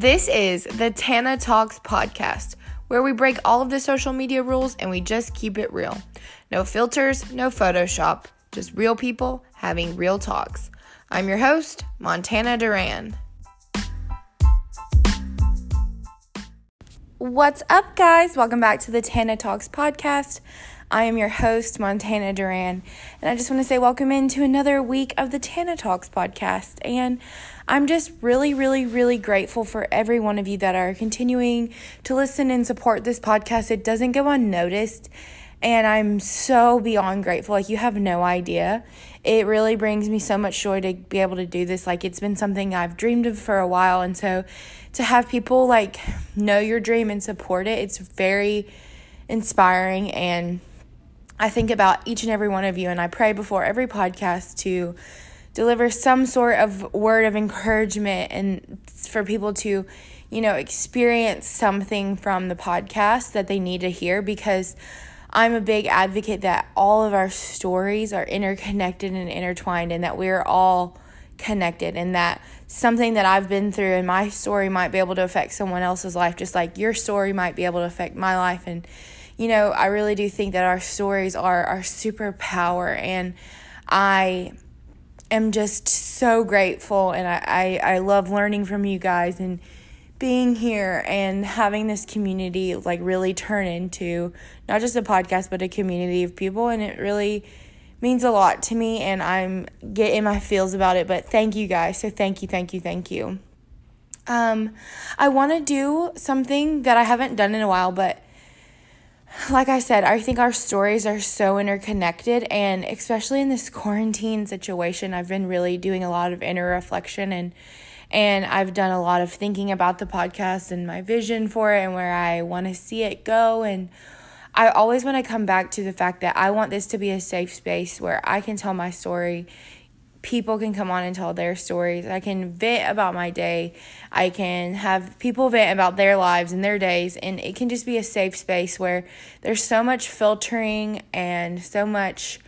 This is the Tana Talks podcast, where we break all of the social media rules and we just keep it real. No filters, no Photoshop, just real people having real talks. I'm your host, Montana Doran. What's up, guys? Welcome back to the Tana Talks podcast. I am your host, Montana Doran, and I just want to say welcome into another week of the Tana Talks podcast. And I'm just really, really, really grateful for every one of you that are continuing to listen and support this podcast. It doesn't go unnoticed, and I'm so beyond grateful. Like, you have no idea. It really brings me so much joy to be able to do this. Like, it's been something I've dreamed of for a while, and so to have people like know your dream and support it, it's very inspiring and I think about each and every one of you, and I pray before every podcast to deliver some sort of word of encouragement and for people to, you know, experience something from the podcast that they need to hear because I'm a big advocate that all of our stories are interconnected and intertwined and that we're all connected and that something that I've been through and my story might be able to affect someone else's life just like your story might be able to affect my life and you know, I really do think that our stories are our superpower, and I am just so grateful, and I, I, I love learning from you guys and being here and having this community like really turn into not just a podcast but a community of people and it really means a lot to me and I'm getting my feels about it but thank you guys so thank you thank you thank you. Um I want to do something that I haven't done in a while but like I said, I think our stories are so interconnected, and especially in this quarantine situation, I've been really doing a lot of inner reflection and and I've done a lot of thinking about the podcast and my vision for it and where I want to see it go. And I always want to come back to the fact that I want this to be a safe space where I can tell my story people can come on and tell their stories. I can vent about my day. I can have people vent about their lives and their days. And it can just be a safe space where there's so much filtering and so much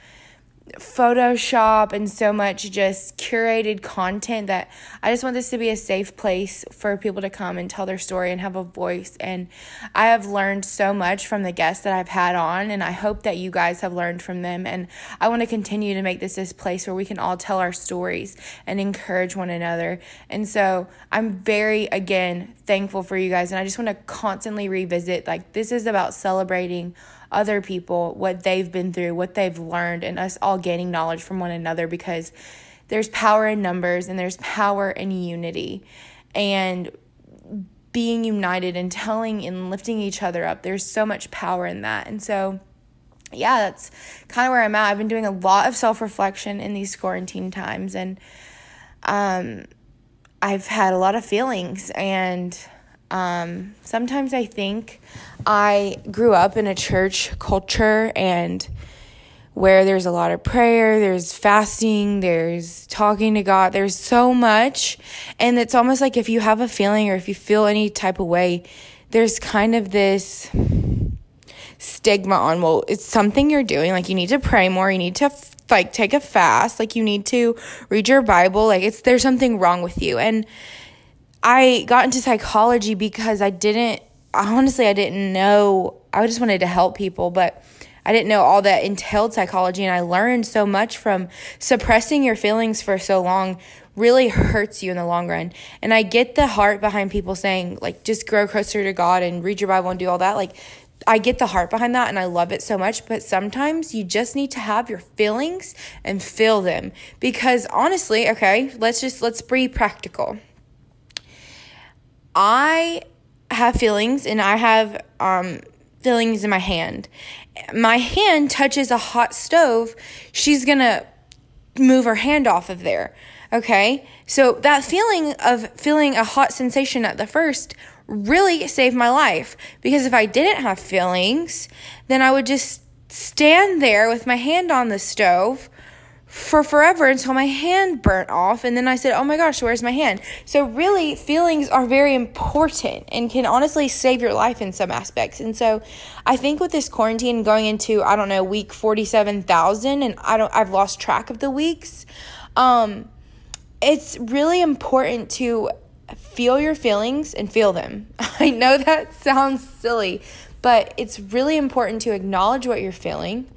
Photoshop and so much just curated content that I just want this to be a safe place for people to come and tell their story and have a voice. And I have learned so much from the guests that I've had on, and I hope that you guys have learned from them. And I want to continue to make this this place where we can all tell our stories and encourage one another. And so I'm very, again, thankful for you guys. And I just want to constantly revisit like, this is about celebrating other people, what they've been through, what they've learned, and us all gaining knowledge from one another because there's power in numbers and there's power in unity. And being united and telling and lifting each other up, there's so much power in that. And so, yeah, that's kind of where I'm at. I've been doing a lot of self reflection in these quarantine times, and um, I've had a lot of feelings and um, sometimes I think I grew up in a church culture and where there's a lot of prayer, there's fasting, there's talking to God, there's so much. And it's almost like if you have a feeling or if you feel any type of way, there's kind of this stigma on, well, it's something you're doing. Like you need to pray more, you need to like take a fast, like you need to read your Bible, like it's there's something wrong with you. And I got into psychology because I didn't, honestly, I didn't know, I just wanted to help people, but I didn't know all that entailed psychology. And I learned so much from suppressing your feelings for so long really hurts you in the long run. And I get the heart behind people saying, like, just grow closer to God and read your Bible and do all that. Like, I get the heart behind that and I love it so much, but sometimes you just need to have your feelings and feel them. Because honestly, okay, let's just let's be practical. I have feelings and I have um, feelings in my hand. My hand touches a hot stove, she's gonna move her hand off of there. Okay? So that feeling of feeling a hot sensation at the first really saved my life because if I didn't have feelings, then I would just stand there with my hand on the stove for forever until my hand burnt off. And then I said, Oh my gosh, where's my hand? So, really, feelings are very important and can honestly save your life in some aspects. And so, I think with this quarantine going into, I don't know, week 47,000, and I don't, I've lost track of the weeks, um, it's really important to feel your feelings and feel them. I know that sounds silly, but it's really important to acknowledge what you're feeling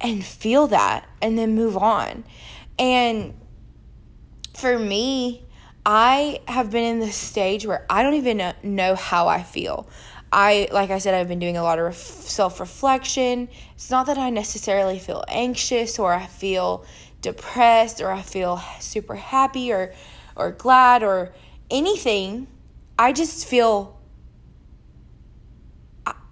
and feel that and then move on. And for me, I have been in this stage where I don't even know how I feel. I, like I said, I've been doing a lot of self reflection. It's not that I necessarily feel anxious or I feel depressed or I feel super happy or, or glad or anything. I just feel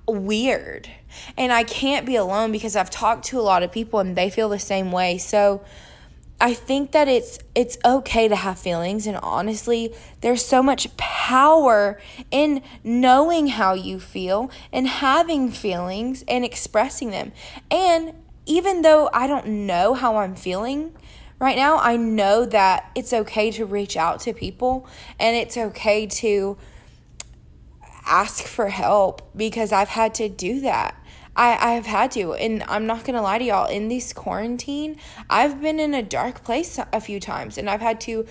weird. And I can't be alone because I've talked to a lot of people and they feel the same way. So, I think that it's it's okay to have feelings and honestly there's so much power in knowing how you feel and having feelings and expressing them. And even though I don't know how I'm feeling right now, I know that it's okay to reach out to people and it's okay to ask for help because I've had to do that. I, I've had to. And I'm not to lie to y'all, in this quarantine, I've been in a dark place a few times and I've had to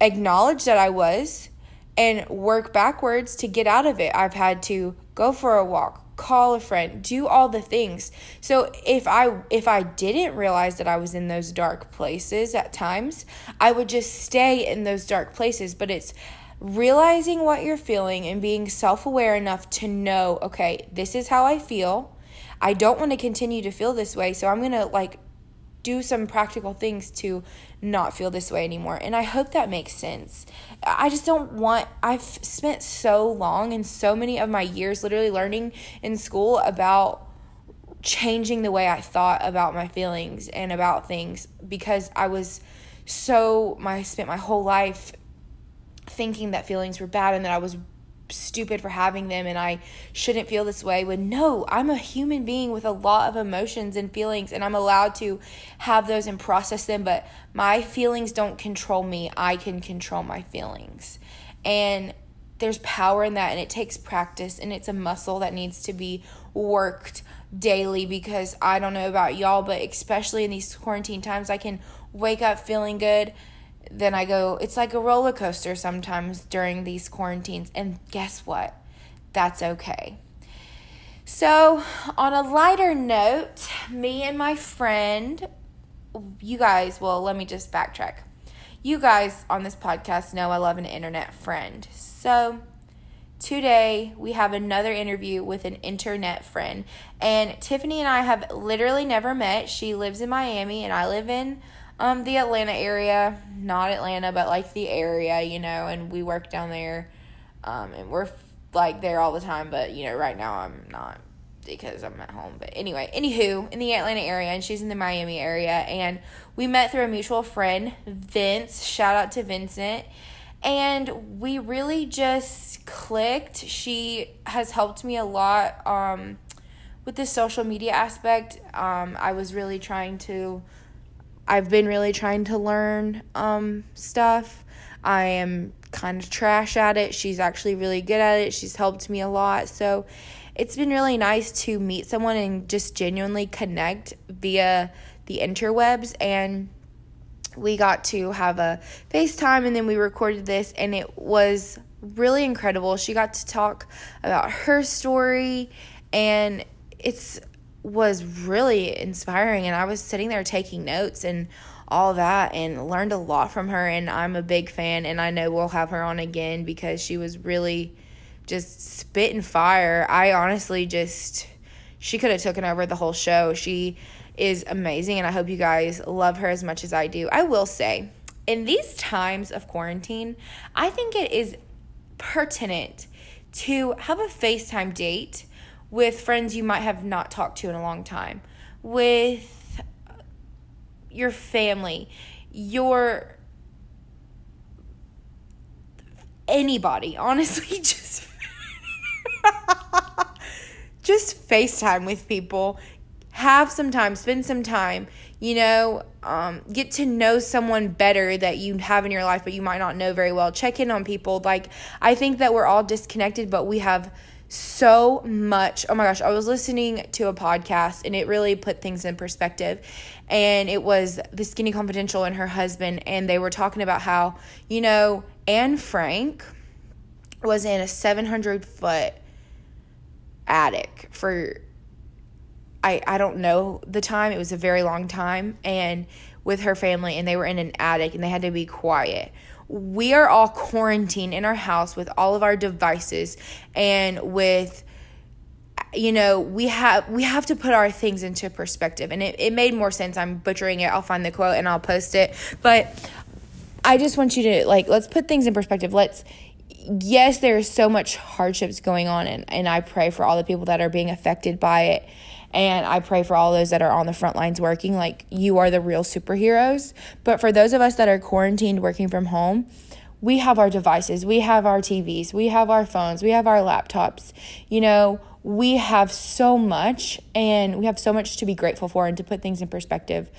acknowledge that I was and work backwards to get out of it. I've had to go for a walk, call a friend, do all the things. So if I if I didn't realize that I was in those dark places at times, I would just stay in those dark places, but it's realizing what you're feeling and being self-aware enough to know, okay, this is how I feel. I don't want to continue to feel this way, so I'm going to like do some practical things to not feel this way anymore. And I hope that makes sense. I just don't want, I've spent so long and so many of my years literally learning in school about changing the way I thought about my feelings and about things because I was so, my, I spent my whole life thinking that feelings were bad and that I was stupid for having them and I shouldn't feel this way when no, I'm a human being with a lot of emotions and feelings and I'm allowed to have those and process them, but my feelings don't control me. I can control my feelings. And there's power in that and it takes practice and it's a muscle that needs to be worked daily because I don't know about y'all, but especially in these quarantine times, I can wake up feeling good then I go, it's like a roller coaster sometimes during these quarantines. And guess what? That's okay. So, on a lighter note, me and my friend, you guys, well, let me just backtrack. You guys on this podcast know I love an internet friend. So, today we have another interview with an internet friend. And Tiffani and I have literally never met. She lives in Miami and I live in um, the Atlanta area, not Atlanta, but like the area, you know, and we work down there. Um, and we're like there all the time, but you know, right now I'm not because I'm at home. But anyway, anywho, in the Atlanta area, and she's in the Miami area, and we met through a mutual friend, Vince. Shout out to Vincent. And we really just clicked. She has helped me a lot um, with the social media aspect. Um, I was really trying to I've been really trying to learn um, stuff. I am kind of trash at it. She's actually really good at it. She's helped me a lot. So it's been really nice to meet someone and just genuinely connect via the interwebs. And we got to have a FaceTime and then we recorded this, and it was really incredible. She got to talk about her story, and it's was really inspiring and I was sitting there taking notes and all that and learned a lot from her and I'm a big fan and I know we'll have her on again because she was really just spitting fire. I honestly just she could have taken over the whole show. She is amazing and I hope you guys love her as much as I do. I will say, in these times of quarantine, I think it is pertinent to have a FaceTime date with friends you might have not talked to in a long time, with your family, your anybody, honestly, just just FaceTime with people. Have some time, spend some time, you know, um, get to know someone better that you have in your life, but you might not know very well. Check in on people. Like, I think that we're all disconnected, but we have so much. Oh my gosh, I was listening to a podcast and it really put things in perspective. And it was the Skinny Confidential and her husband, and they were talking about how, you know, Anne Frank was in a 700 foot attic for I, I don't know the time. It was a very long time. And with her family, and they were in an attic and they had to be quiet. We are all quarantined in our house with all of our devices and with you know we have we have to put our things into perspective. And it, it made more sense. I'm butchering it. I'll find the quote and i'll post it. But i just want you to like let's put things in perspective. Let's yes there's so much hardships going on and, and i pray for all the people that are being affected by it and I pray for all those that are on the front lines working. Like, you are the real superheroes. But for those of us that are quarantined working from home, we have our devices, we have our TVs, we have our phones, we have our laptops. You know, we have so much and we have so much to be grateful for and to put things in perspective.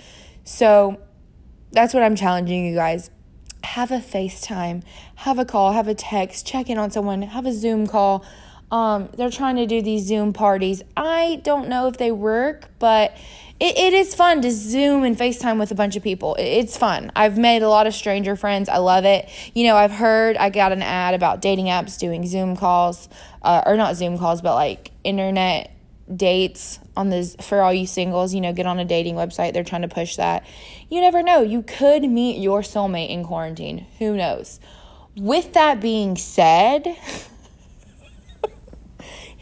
So that's what I'm challenging you guys. Have a FaceTime, have a call, have a text, check in on someone, have a Zoom call um, they're trying to do these Zoom parties. I don't know if they work, but it, it is fun to Zoom and FaceTime with a bunch of people. It, it's fun. I've made a lot of stranger friends. I love it. You know, I've heard, I got an ad about dating apps doing Zoom calls, uh, or not Zoom calls, but like internet dates on this for all you singles you know get on a dating website they're trying to push that you never know you could meet your soulmate in quarantine who knows with that being said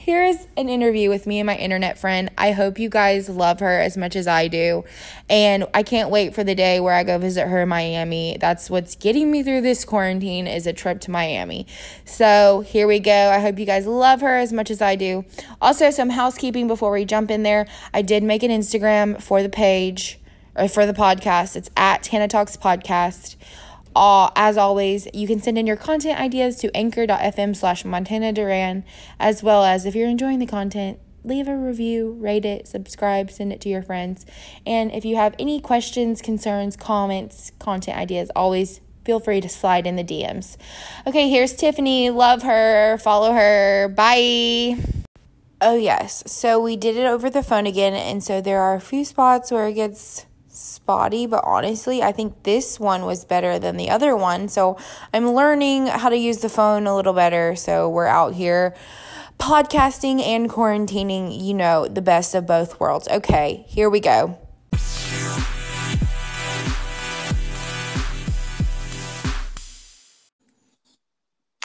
here's an interview with me and my internet friend. I hope you guys love her as much as I do. And I can't wait for the day where I go visit her in Miami. That's what's getting me through this quarantine is a trip to Miami. So, here we go. I hope you guys love her as much as I do. Also, some housekeeping before we jump in there. I did make an Instagram for the page or for the podcast. It's at Tana Talks Podcast. As always, you can send in your content ideas to anchor.fm slash Montana Doran, as well as if you're enjoying the content, leave a review, rate it, subscribe, send it to your friends. And if you have any questions, concerns, comments, content ideas, always feel free to slide in the DMs. Okay, here's Tiffani. Love her. Follow her. Bye. Oh, yes. So we did it over the phone again. And so there are a few spots where it gets spotty, but honestly, I think this one was better than the other one. So I'm learning how to use the phone a little better. So we're out here podcasting and quarantining, you know, the best of both worlds. Okay, here we go.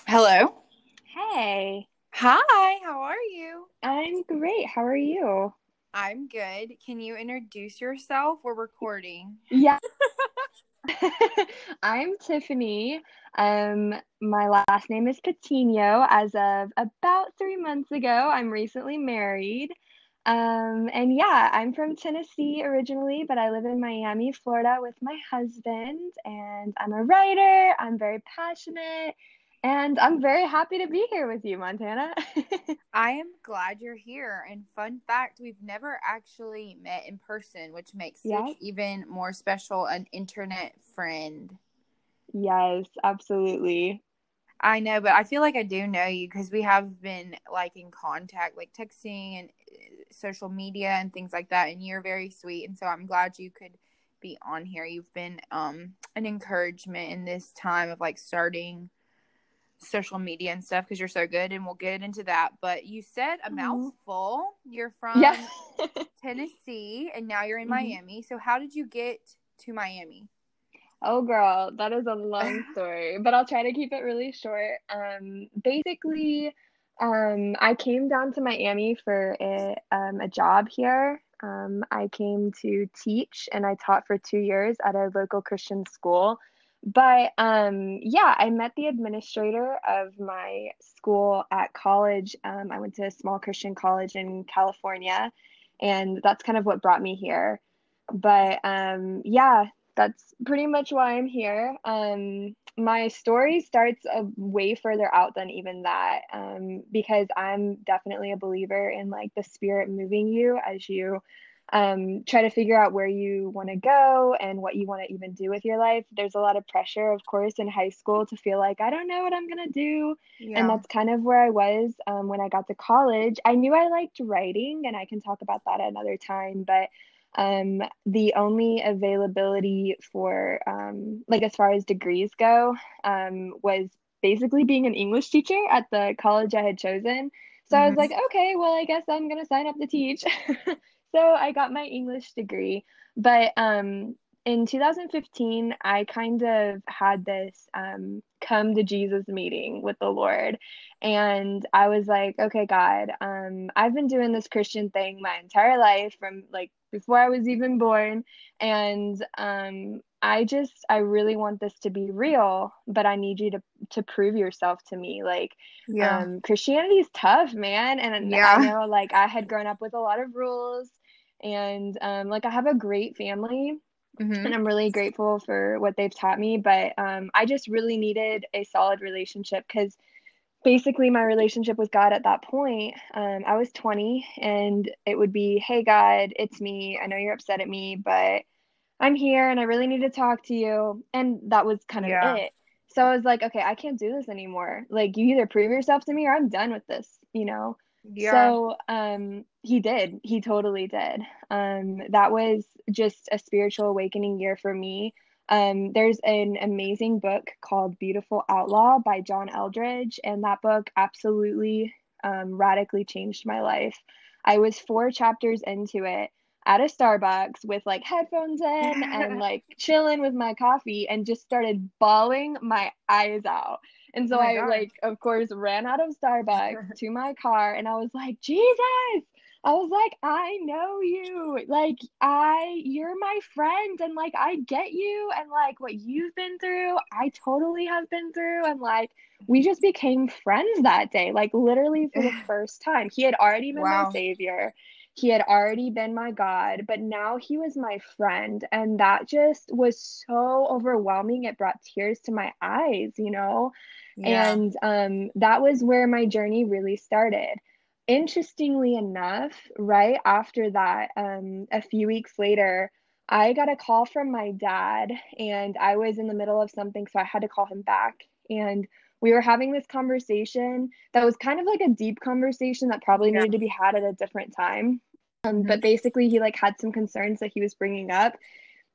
Hello. Hey. Hi, how are you? I'm great. How are you? I'm good. Can you introduce yourself? We're recording. Yeah. I'm Tiffani. Um, my last name is Patiño. As of about three months ago, I'm recently married. Um, and yeah, I'm from Tennessee originally, but I live in Miami, Florida with my husband. And I'm a writer. I'm very passionate and I'm very happy to be here with you, Montana. I am glad you're here. And fun fact, we've never actually met in person, which makes yeah. it even more special an internet friend. Yes, absolutely. I know, but I feel like I do know you because we have been like in contact, like texting and uh, social media and things like that. And you're very sweet. And so I'm glad you could be on here. You've been um an encouragement in this time of like starting social media and stuff because you're so good and we'll get into that but you said a mm-hmm. mouthful you're from yeah. tennessee and now you're in mm-hmm. miami so how did you get to miami oh girl that is a long story but i'll try to keep it really short um basically um i came down to miami for a, um, a job here um, i came to teach and i taught for two years at a local christian school but um, yeah, I met the administrator of my school at college. Um, I went to a small Christian college in California, and that's kind of what brought me here. But um, yeah, that's pretty much why I'm here. Um, my story starts a way further out than even that, um, because I'm definitely a believer in like the spirit moving you as you um, try to figure out where you want to go and what you want to even do with your life. There's a lot of pressure, of course, in high school to feel like I don't know what I'm gonna do, yeah. and that's kind of where I was um, when I got to college. I knew I liked writing, and I can talk about that another time, but um, the only availability for um, like as far as degrees go um, was basically being an English teacher at the college I had chosen. So mm-hmm. I was mm-hmm. like, okay, well, I guess I'm gonna sign up to teach. so I got my English degree, but um, in 2015, I kind of had this um, come to Jesus meeting with the Lord. And I was like, okay, God, um, I've been doing this Christian thing my entire life from like before I was even born. And um, I just, I really want this to be real, but I need you to, to prove yourself to me. Like, yeah. um, Christianity is tough, man. And yeah. I know, like, I had grown up with a lot of rules. And um, like, I have a great family Mm-hmm. And I'm really grateful for what they've taught me. But um, I just really needed a solid relationship because basically my relationship with God at that point, um, I was 20 and it would be, hey, God, it's me. I know you're upset at me, but I'm here and I really need to talk to you. And that was kind of yeah. it. So I was like, okay, I can't do this anymore. Like, you either prove yourself to me or I'm done with this, you know? Yeah. So um he did. He totally did. Um that was just a spiritual awakening year for me. Um there's an amazing book called Beautiful Outlaw by John Eldredge, and that book absolutely um radically changed my life. I was 4 chapters into it at a Starbucks with like headphones in and like chilling with my coffee and just started bawling my eyes out and so oh I God. like, of course, ran out of Starbucks to my car and I was like, Jesus. I was like, I know you. Like, I, you're my friend. And like, I get you. And like, what you've been through, I totally have been through. And like, we just became friends that day, like, literally for the first time. He had already been wow. my savior, he had already been my God, but now he was my friend. And that just was so overwhelming. It brought tears to my eyes, you know? Yeah. And um, that was where my journey really started. Interestingly enough, right after that, um, a few weeks later, I got a call from my dad, and I was in the middle of something, so I had to call him back. And we were having this conversation that was kind of like a deep conversation that probably yeah. needed to be had at a different time. Um, mm-hmm. But basically, he like had some concerns that he was bringing up,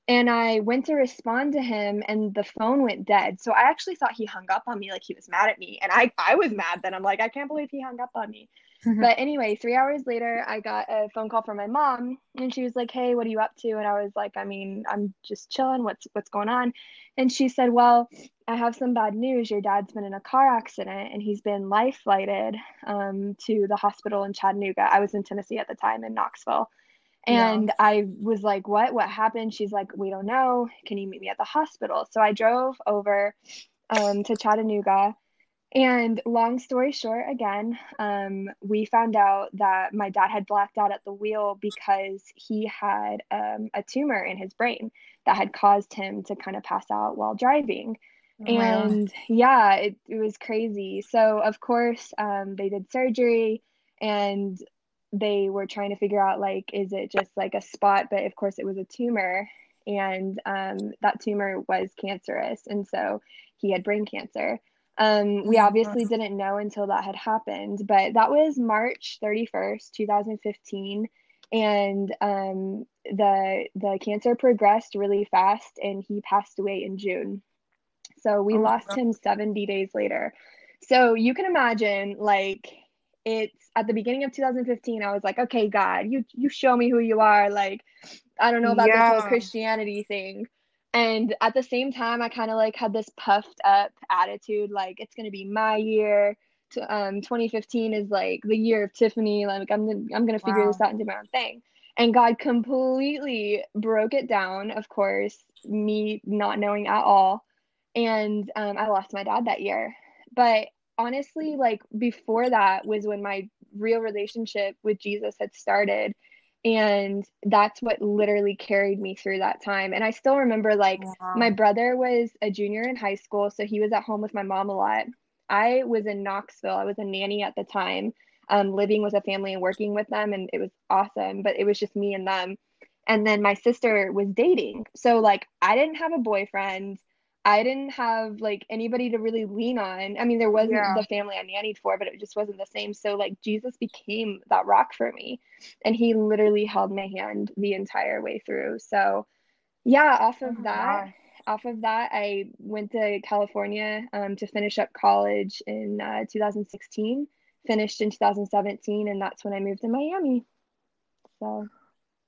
and I went to respond to him and the phone went dead. So I actually thought he hung up on me like he was mad at me. And I, I was mad then. I'm like, I can't believe he hung up on me. Mm-hmm. But anyway, three hours later, I got a phone call from my mom and she was like, Hey, what are you up to? And I was like, I mean, I'm just chilling. What's what's going on? And she said, Well, I have some bad news. Your dad's been in a car accident and he's been life flighted um, to the hospital in Chattanooga. I was in Tennessee at the time in Knoxville. And yeah. I was like, What? What happened? She's like, We don't know. Can you meet me at the hospital? So I drove over um, to Chattanooga. And long story short, again, um, we found out that my dad had blacked out at the wheel because he had um, a tumor in his brain that had caused him to kind of pass out while driving. Oh, and yeah, it, it was crazy. So, of course, um, they did surgery and they were trying to figure out like is it just like a spot but of course it was a tumor and um, that tumor was cancerous and so he had brain cancer um, we oh, obviously didn't know until that had happened but that was march 31st 2015 and um, the the cancer progressed really fast and he passed away in june. So we oh lost him 70 days later. So you can imagine like it's at the beginning of 2015 i was like okay god you you show me who you are. Like i don't know about yeah. this whole christianity thing and at the same time i kind of like had this puffed up attitude like it's going to be my year. To, um 2015 is like the year of Tiffani. Like i'm gonna, i'm going to figure wow. this out and do my own thing. And god completely broke it down of course me not knowing at all. And um, i lost my dad that year. But honestly, like before that was when my real relationship with Jesus had started. And that's what literally carried me through that time. And I still remember, like, wow. my brother was a junior in high school, so he was at home with my mom a lot. I was in Knoxville, I was a nanny at the time, um, living with a family and working with them, and it was awesome, but it was just me and them. and then my sister was dating. So like I didn't have a boyfriend. I didn't have like anybody to really lean on. I mean, there wasn't Yeah. the family I nannied for, but it just wasn't the same. So like Jesus became that rock for me, and he literally held my hand the entire way through. So yeah, off Oh of my that, gosh. off of that, I went to California um, to finish up college in uh, 2016. Finished in 2017, and that's when I moved to Miami. So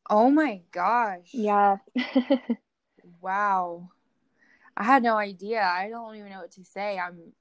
Oh my gosh. yeah. Wow. I had no idea. I don't even know what to say. I'm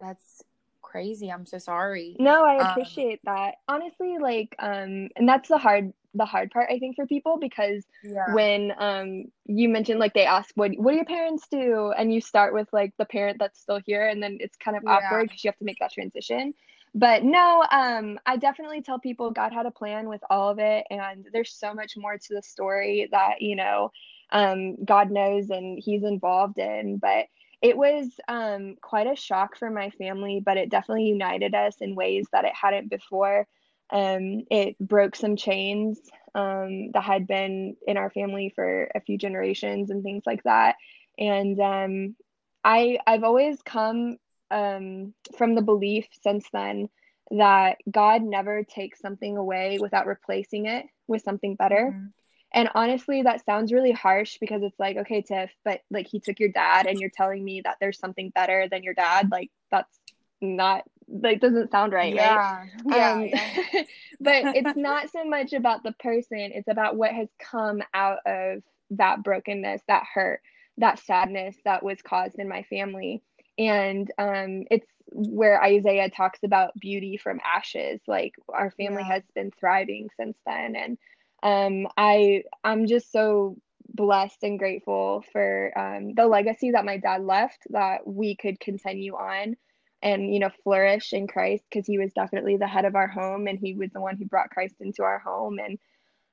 that's crazy. I'm so sorry. No, I Um, appreciate that. Honestly, like, um, and that's the hard the hard part I think for people because Yeah. when um you mentioned like they ask what what do your parents do and you start with like the parent that's still here and then it's kind of Yeah. awkward because you have to make that transition. But no, um, I definitely tell people God had a plan with all of it, and there's so much more to the story that, you know, um, God knows and He's involved in. But it was um, quite a shock for my family, but it definitely united us in ways that it hadn't before. Um, it broke some chains um, that had been in our family for a few generations and things like that. And um, I I've always come um, from the belief since then that God never takes something away without replacing it with something better. Mhm. And honestly, that sounds really harsh because it's like, okay, Tiff, but like he took your dad and you're telling me that there's something better than your dad. Like that's not like doesn't sound right, right? Yeah. Yeah. Um, yeah. but it's not so much about the person, it's about what has come out of that brokenness, that hurt, that sadness that was caused in my family. And um, it's where Isaiah talks about beauty from ashes. Like our family Yeah. has been thriving since then. And um, I I'm just so blessed and grateful for um, the legacy that my dad left that we could continue on and you know flourish in Christ because he was definitely the head of our home and he was the one who brought Christ into our home. And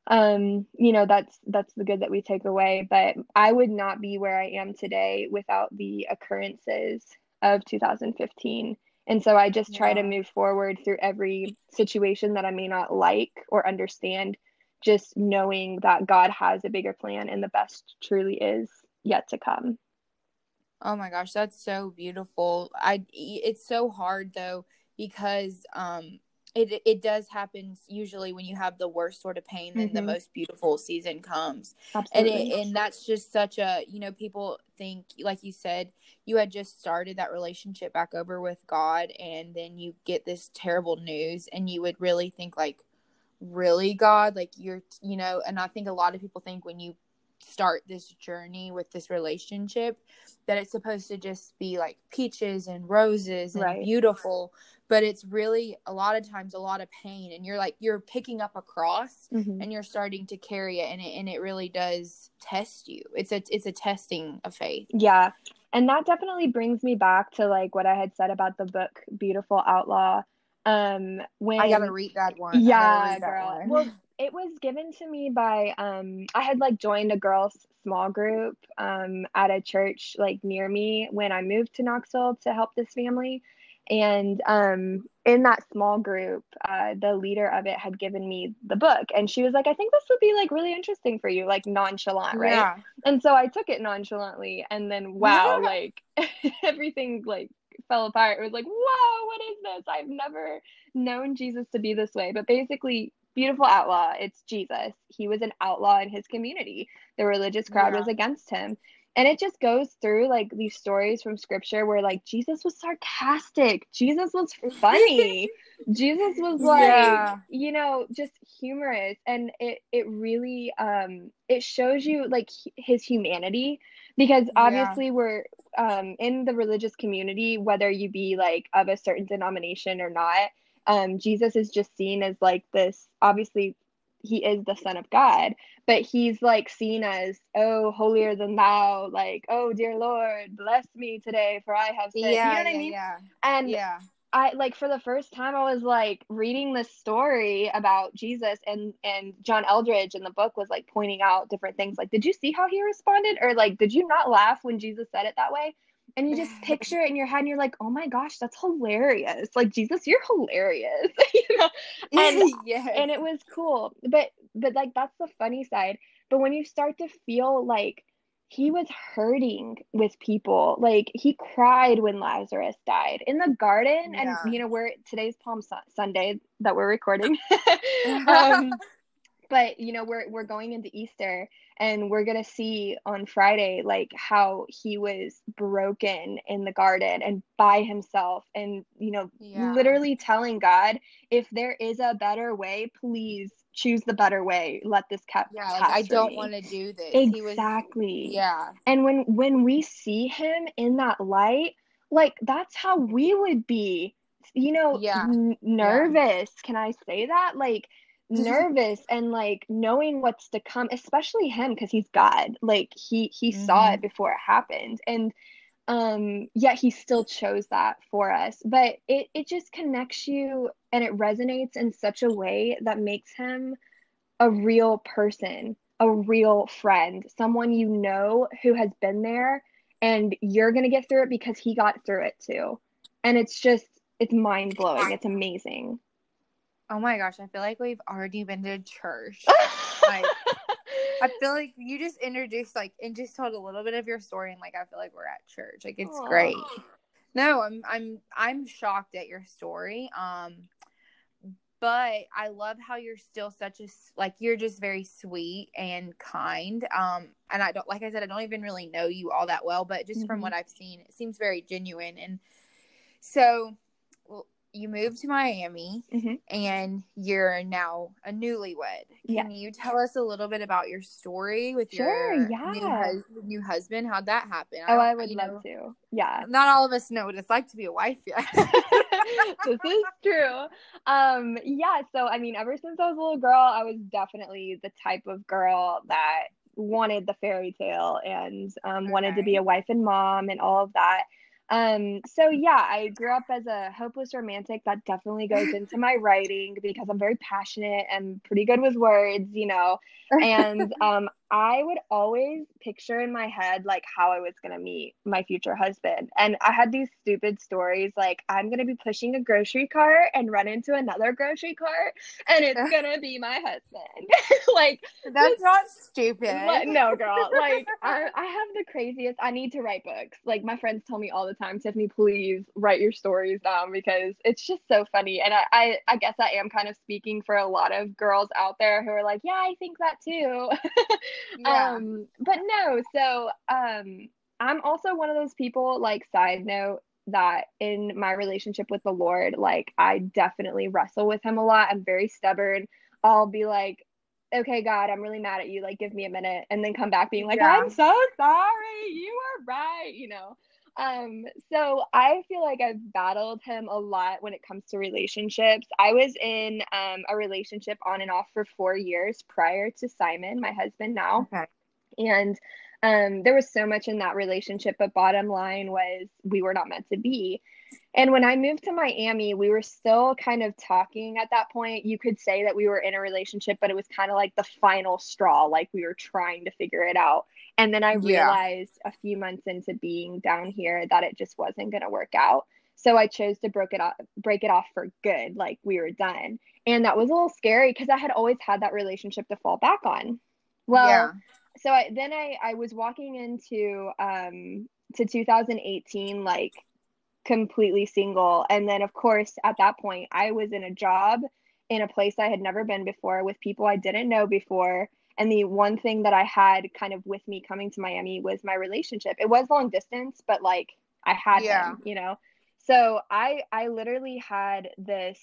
um you know that's that's the good that we take away. But I would not be where I am today without the occurrences of 2015 and so I just try to move forward through every situation that I may not like or understand just knowing that God has a bigger plan and the best truly is yet to come Oh my gosh, that's so beautiful. I it's so hard though because um it it does happen usually when you have the worst sort of pain then the Mhm. most beautiful season comes. And absolutely it, and that's just such a, you know, people think like you said you had just started that relationship back over with God and then you get this terrible news and you would really think like really God like you're you know and I think a lot of people think when you start this journey with this relationship that it's supposed to just be like peaches and roses and Right. beautiful but it's really a lot of times a lot of pain and you're like you're picking up a cross Mhm. and you're starting to carry it and it and it really does test you it's a it's a testing of faith Yeah. And that definitely brings me back to like what I had said about the book Beautiful Outlaw. Um when i gotta read that one Yeah, girl. one. Well, it was given to me by um I had like joined a girls small group um at a church like near me when I moved to Knoxville to help this family. And um in that small group, uh the leader of it had given me the book and she was like, I think this would be like really interesting for you, like nonchalant, right? yeah And so I took it nonchalantly and then wow, like everything like fell apart. It was like, whoa, what is this? I've never known Jesus to be this way. But basically, beautiful outlaw, it's Jesus. He was an outlaw in his community. The religious crowd Yeah. was against him. And it just goes through like these stories from scripture where like Jesus was sarcastic, Jesus was funny, Jesus was like, Yeah. you know, just humorous. And it it really um it shows you like his humanity because Yeah. obviously we're um in the religious community, whether you be like of a certain denomination or not, um Jesus is just seen as like this obviously he is the son of God, but he's like seen as oh holier than thou, like oh dear Lord, bless me today for I have sinned. yeah you know what yeah I mean? yeah And yeah I like for the first time I was like reading this story about Jesus and and John Eldredge in the book was like pointing out different things like did you see how he responded or like did you not laugh when Jesus said it that way? And you just picture it in your head and you're like, "Oh my gosh, that's hilarious." Like, "Jesus, you're hilarious." you know? And yes. and it was cool. But but like that's the funny side. but when you start to feel like he was hurting with people. Like he cried when lazarus died in the garden. Yeah. and you know we're today's palm sunday that we're recording. Um, but you know we're we're going into easter and we're going to see on friday like how he was broken in the garden and by himself and you know Yeah. literally telling god if there is a better way please choose the better way let this cap Yeah, like, I don't want to do this. He was exactly Yeah. and when when we see him in that light like that's how we would be you know Yeah. n- nervous can i say that like nervous and like knowing what's to come especially him because he's god. Like he he saw Mhm. it before it happened. And um yet he still chose that for us. But it it just connects you and it resonates in such a way that makes him a real person a real friend someone you know who has been there and you're going to get through it because he got through it too. And it's just it's mind blowing it's amazing Oh my gosh, I feel like we've already been to church. Like, I feel like you just introduced like and just told a little bit of your story and like I feel like we're at church. Like it's Aw. great. No, I'm I'm I'm shocked at your story. Um but I love how you're still such a like you're just very sweet and kind. Um and I don't like I said I don't even really know you all that well, but just from Mhm. what I've seen, it seems very genuine and so you moved to Miami Mhm. and you're now a newlywed. Can you tell us a little bit about your story with Sure, your yeah. new, hus- new husband? How'd that happen? oh don't- i would love know, to yeah Not all of us know what it's like to be a wife yet. this is true. Um, yeah, so I mean, ever since I was a little girl, I was definitely the type of girl that wanted the fairy tale and um, wanted to be a wife and mom and all of that. Um, so yeah, I grew up as a hopeless romantic. That definitely goes into my writing because I'm very passionate and pretty good with words, you know. And um, I would always picture in my head like how I was gonna meet my future husband. And I had these stupid stories like I'm gonna be pushing a grocery cart and run into another grocery cart, and it's gonna be my husband. like That's not stupid. what? No, girl. Like I, I have the craziest. I need to write books. Like my friends tell me all the time, Tiffani, please write your stories down because it's just so funny. And I, I, I guess I am kind of speaking for a lot of girls out there who are like, yeah, I think that too. Yeah. Um, but no. So um, I'm also one of those people. Like side note that in my relationship with the Lord, like I definitely wrestle with Him a lot. I'm very stubborn. I'll be like, okay, God, I'm really mad at you. Like, give me a minute. And then come back being like, Yeah. I'm so sorry. You are right. You know? Um, so I feel like I've battled him a lot when it comes to relationships. I was in um, a relationship on and off for four years prior to Simon, my husband now. okay. And um, there was so much in that relationship, but bottom line was we were not meant to be. And when I moved to Miami, we were still kind of talking at that point. You could say that we were in a relationship, but it was kind of like the final straw, like we were trying to figure it out. And then I Yeah. realized a few months into being down here that it just wasn't going to work out. So I chose to break it off, break it off for good, like we were done. And that was a little scary because I had always had that relationship to fall back on. Well, yeah. so I then I I was walking into um to 2018 like completely single and then of course at that point I was in a job in a place I had never been before with people I didn't know before and the one thing that I had kind of with me coming to Miami was my relationship. It was long distance, but like I had Yeah. him, you know. So I I literally had this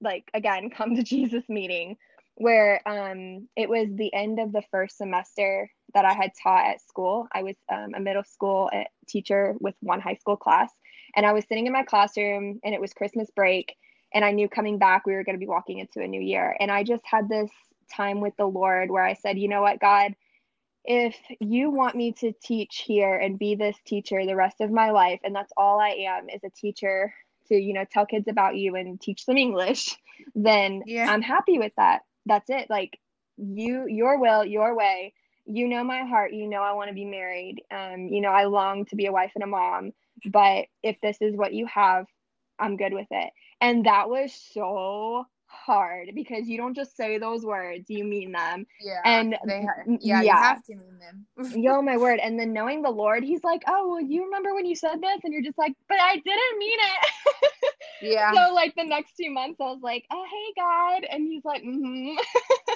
like again come to Jesus meeting where um it was the end of the first semester that I had taught at school. I was um, a middle school uh, teacher with one high school class, and I was sitting in my classroom, and it was Christmas break, and I knew coming back we were going to be walking into a new year, and I just had this time with the Lord where I said, you know what, God, if you want me to teach here and be this teacher the rest of my life, and that's all I am is a teacher to you know tell kids about you and teach them English, then Yeah. I'm happy with that. That's it. Like you, your will, your way. You know my heart. You know I want to be married. Um, you know I long to be a wife and a mom. But if this is what you have, I'm good with it. And that was so hard because you don't just say those words, you mean them. Yeah. And they ha- yeah, you have to mean them. Yo, my word. And then knowing the Lord, he's like, Oh, well, you remember when you said this? And you're just like, But I didn't mean it. Yeah. so like the next two months I was like, Oh hey God and he's like, mm-hmm.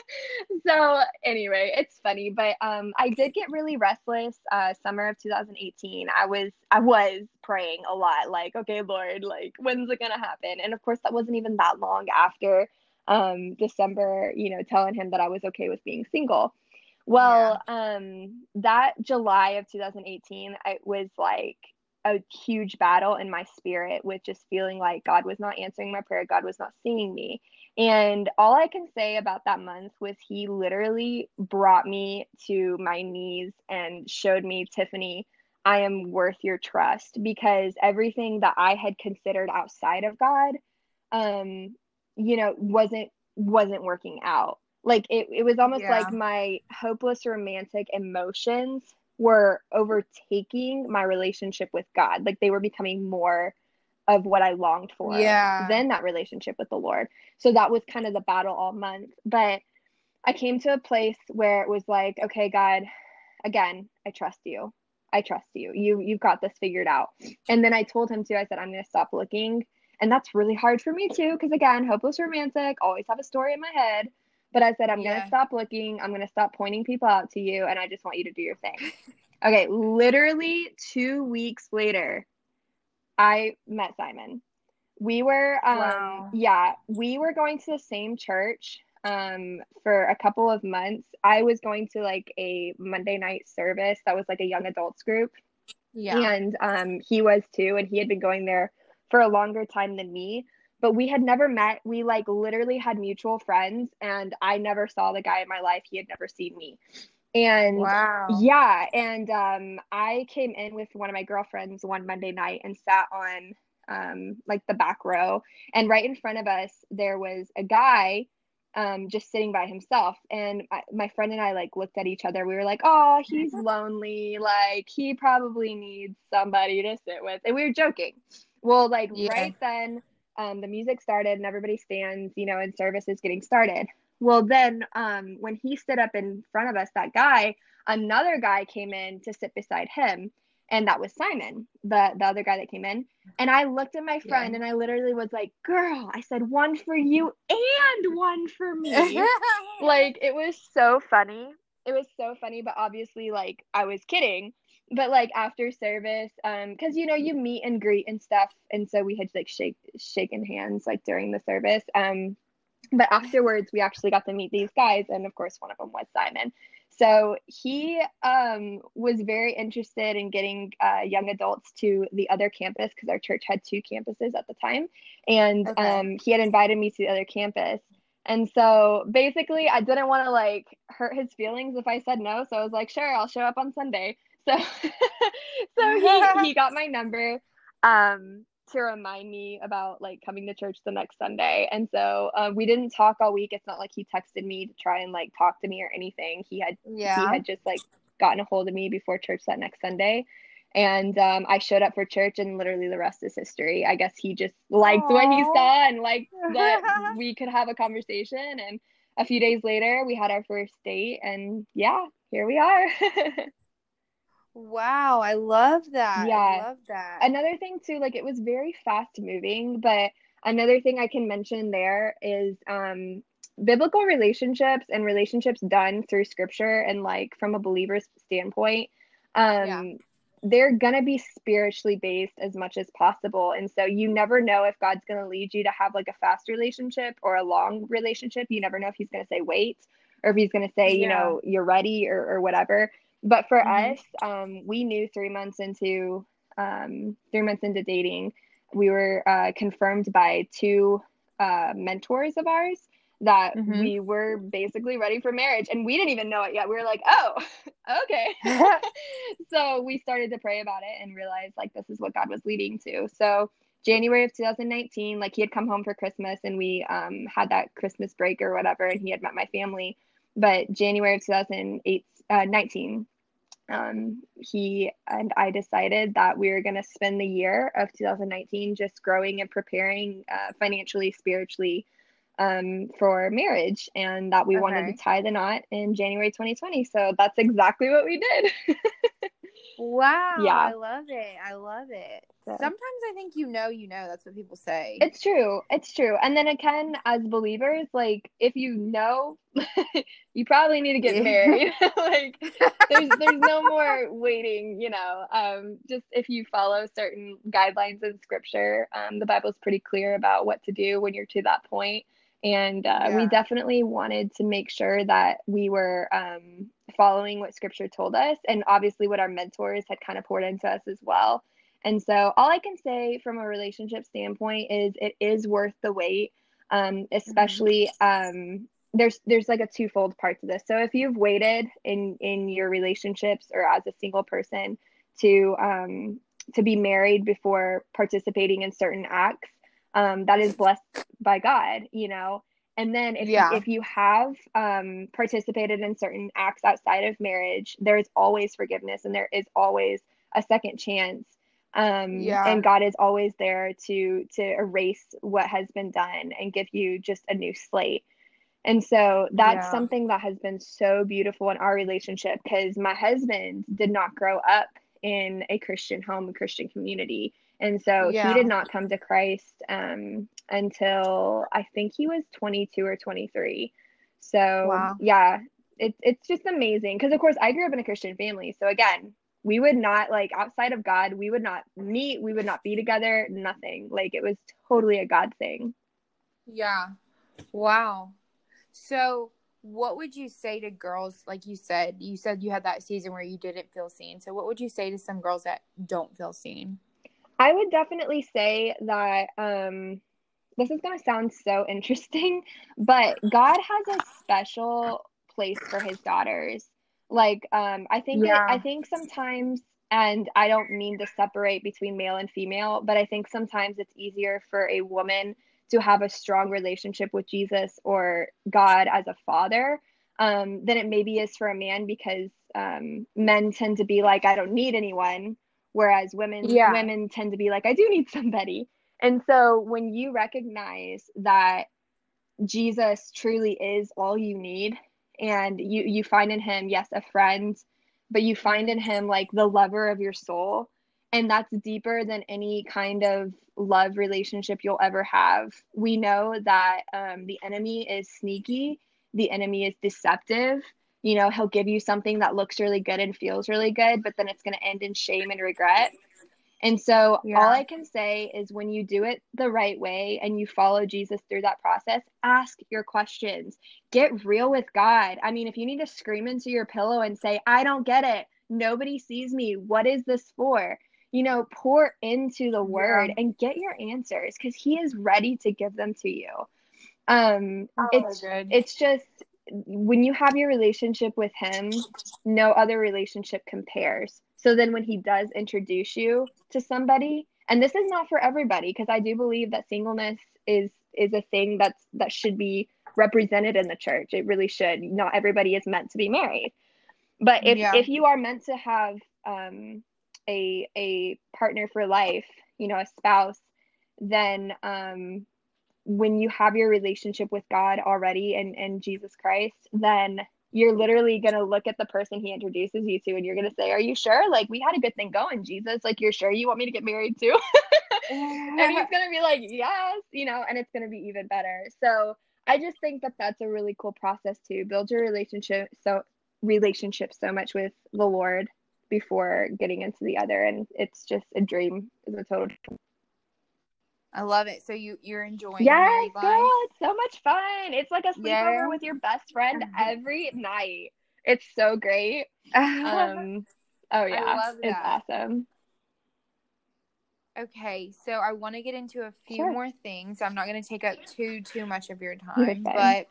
so anyway, it's funny. But um I did get really restless uh summer of 2018. I was I was praying a lot, like, okay, Lord, like when's it gonna happen? And of course that wasn't even that long after um December, you know, telling him that I was okay with being single. Well, yeah. um that July of 2018, I was like a huge battle in my spirit with just feeling like God was not answering my prayer, God was not seeing me. And all I can say about that month was He literally brought me to my knees and showed me, Tiffani, I am worth your trust because everything that I had considered outside of God, um, you know, wasn't wasn't working out. Like it, it was almost yeah. like my hopeless romantic emotions were overtaking my relationship with God. Like they were becoming more of what I longed for yeah. than that relationship with the Lord. So that was kind of the battle all month. But I came to a place where it was like, okay, God, again, I trust you. I trust you. You you've got this figured out. And then I told him too, I said, I'm gonna stop looking. And that's really hard for me too, because again, hopeless romantic, always have a story in my head. But I said, I'm yeah. going to stop looking. I'm going to stop pointing people out to you. And I just want you to do your thing. okay. Literally two weeks later, I met Simon. We were, um, wow. yeah, we were going to the same church um, for a couple of months. I was going to like a Monday night service that was like a young adults group. Yeah. And um, he was too. And he had been going there for a longer time than me but we had never met. We like literally had mutual friends, and I never saw the guy in my life. He had never seen me. And wow. yeah, and um, I came in with one of my girlfriends one Monday night and sat on um, like the back row, and right in front of us there was a guy um, just sitting by himself. And I, my friend and I like looked at each other. We were like, "Oh, he's lonely. Like he probably needs somebody to sit with." And we were joking. Well, like yeah. right then, um, the music started and everybody stands, you know, and service is getting started. Well, then um, when he stood up in front of us, that guy, another guy came in to sit beside him. And that was Simon, the, the other guy that came in. And I looked at my friend yeah. and I literally was like, girl, I said one for you and one for me. like, it was so funny. It was so funny, but obviously, like, I was kidding but like after service um because you know you meet and greet and stuff and so we had like shake shaken hands like during the service um but afterwards we actually got to meet these guys and of course one of them was simon. So he um, was very interested in getting uh, young adults to the other campus because our church had two campuses at the time and okay. um, he had invited me to the other campus. And so basically i didn't want to like hurt his feelings if i said no so i was like sure i'll show up on sunday so so he he got my number um to remind me about like coming to church the next Sunday. And so um, we didn't talk all week. It's not like he texted me to try and like talk to me or anything. He had yeah. he had just like gotten a hold of me before church that next Sunday. And um, I showed up for church, and literally the rest is history. I guess he just liked Aww. what he saw and liked that we could have a conversation. And a few days later, we had our first date, and yeah, here we are. Wow, I love that. Yeah. I love that. Another thing too, like it was very fast moving, but another thing I can mention there is um biblical relationships and relationships done through scripture and like from a believer's standpoint. Um yeah. they're gonna be spiritually based as much as possible. And so you never know if God's gonna lead you to have like a fast relationship or a long relationship. You never know if he's gonna say wait or if he's gonna say, yeah. you know, you're ready or, or whatever. But for mm-hmm. us, um, we knew three months into um, three months into dating, we were uh, confirmed by two uh, mentors of ours that mm-hmm. we were basically ready for marriage, and we didn't even know it yet. We were like, "Oh, okay." so we started to pray about it and realized like this is what God was leading to. So January of 2019, like he had come home for Christmas, and we um, had that Christmas break or whatever, and he had met my family. But January of 2008, uh, 19, um, he and I decided that we were going to spend the year of 2019 just growing and preparing uh, financially, spiritually, um, for marriage and that we wanted to tie the knot in January 2020. So that's exactly what we did. Wow. Yeah. I love it. I love it. So- Sometimes I think you know, you know. That's what people say. It's true. It's true. And then again, as believers, like if you know, you probably need to get married. like there's there's no more waiting, you know. Um just if you follow certain guidelines in scripture, um the Bible's pretty clear about what to do when you're to that point. And uh, we definitely wanted to make sure that we were um, following what scripture told us, and obviously what our mentors had kind of poured into us as well. And so, all I can say from a relationship standpoint is it is worth the wait, um, especially um, there's there's like a twofold part to this. So if you've waited in in your relationships or as a single person to um, to be married before participating in certain acts, um, that is blessed by God, you know. And then if Yeah. if you have um, participated in certain acts outside of marriage, there is always forgiveness and there is always a second chance. Um, Yeah. And God is always there to to erase what has been done and give you just a new slate. And so that's Yeah. something that has been so beautiful in our relationship because my husband did not grow up in a Christian home, a Christian community. And so Yeah. he did not come to Christ um, until I think he was 22 or 23. So Wow. yeah, it's it's just amazing because of course I grew up in a Christian family. So again, we would not like outside of God, we would not meet, we would not be together, nothing. Like it was totally a God thing. Yeah. Wow. So, what would you say to girls like you said? You said you had that season where you didn't feel seen. So, what would you say to some girls that don't feel seen? I would definitely say that um, this is going to sound so interesting, but God has a special place for his daughters. Like um, I think it, I think sometimes and I don't mean to separate between male and female, but I think sometimes it's easier for a woman to have a strong relationship with Jesus or God as a father um, than it maybe is for a man because um, men tend to be like, I don't need anyone, whereas women Yeah. women tend to be like, I do need somebody. And so when you recognize that Jesus truly is all you need, and you you find in him, yes, a friend, but you find in him like the lover of your soul, and that's deeper than any kind of love relationship you'll ever have. We know that um, the enemy is sneaky, the enemy is deceptive. You know, he'll give you something that looks really good and feels really good, but then it's going to end in shame and regret. And so, Yeah. all I can say is when you do it the right way and you follow Jesus through that process, ask your questions. Get real with God. I mean, if you need to scream into your pillow and say, I don't get it, nobody sees me, what is this for? You know, pour into the word Yeah. and get your answers because He is ready to give them to you. Um, it's good. it's just when you have your relationship with him, no other relationship compares. So then when he does introduce you to somebody, and this is not for everybody because I do believe that singleness is is a thing that's that should be represented in the church. It really should. Not everybody is meant to be married. But if Yeah. if you are meant to have um a a partner for life, you know, a spouse, then um when you have your relationship with God already and, and Jesus Christ, then you're literally going to look at the person he introduces you to and you're going to say, Are you sure? Like, we had a good thing going, Jesus. Like, you're sure you want me to get married too? and he's going to be like, Yes, you know, and it's going to be even better. So I just think that that's a really cool process to build your relationship. So, relationship so much with the Lord before getting into the other. And it's just a dream, is a total I love it. So you you're enjoying Yes, girl, it's so much fun. It's like a sleepover with your best friend Mhm. every night. It's so great. Um, oh yeah, it's awesome. Okay, so I want to get into a few Sure. more things. I'm not going to take up too too much of your time, but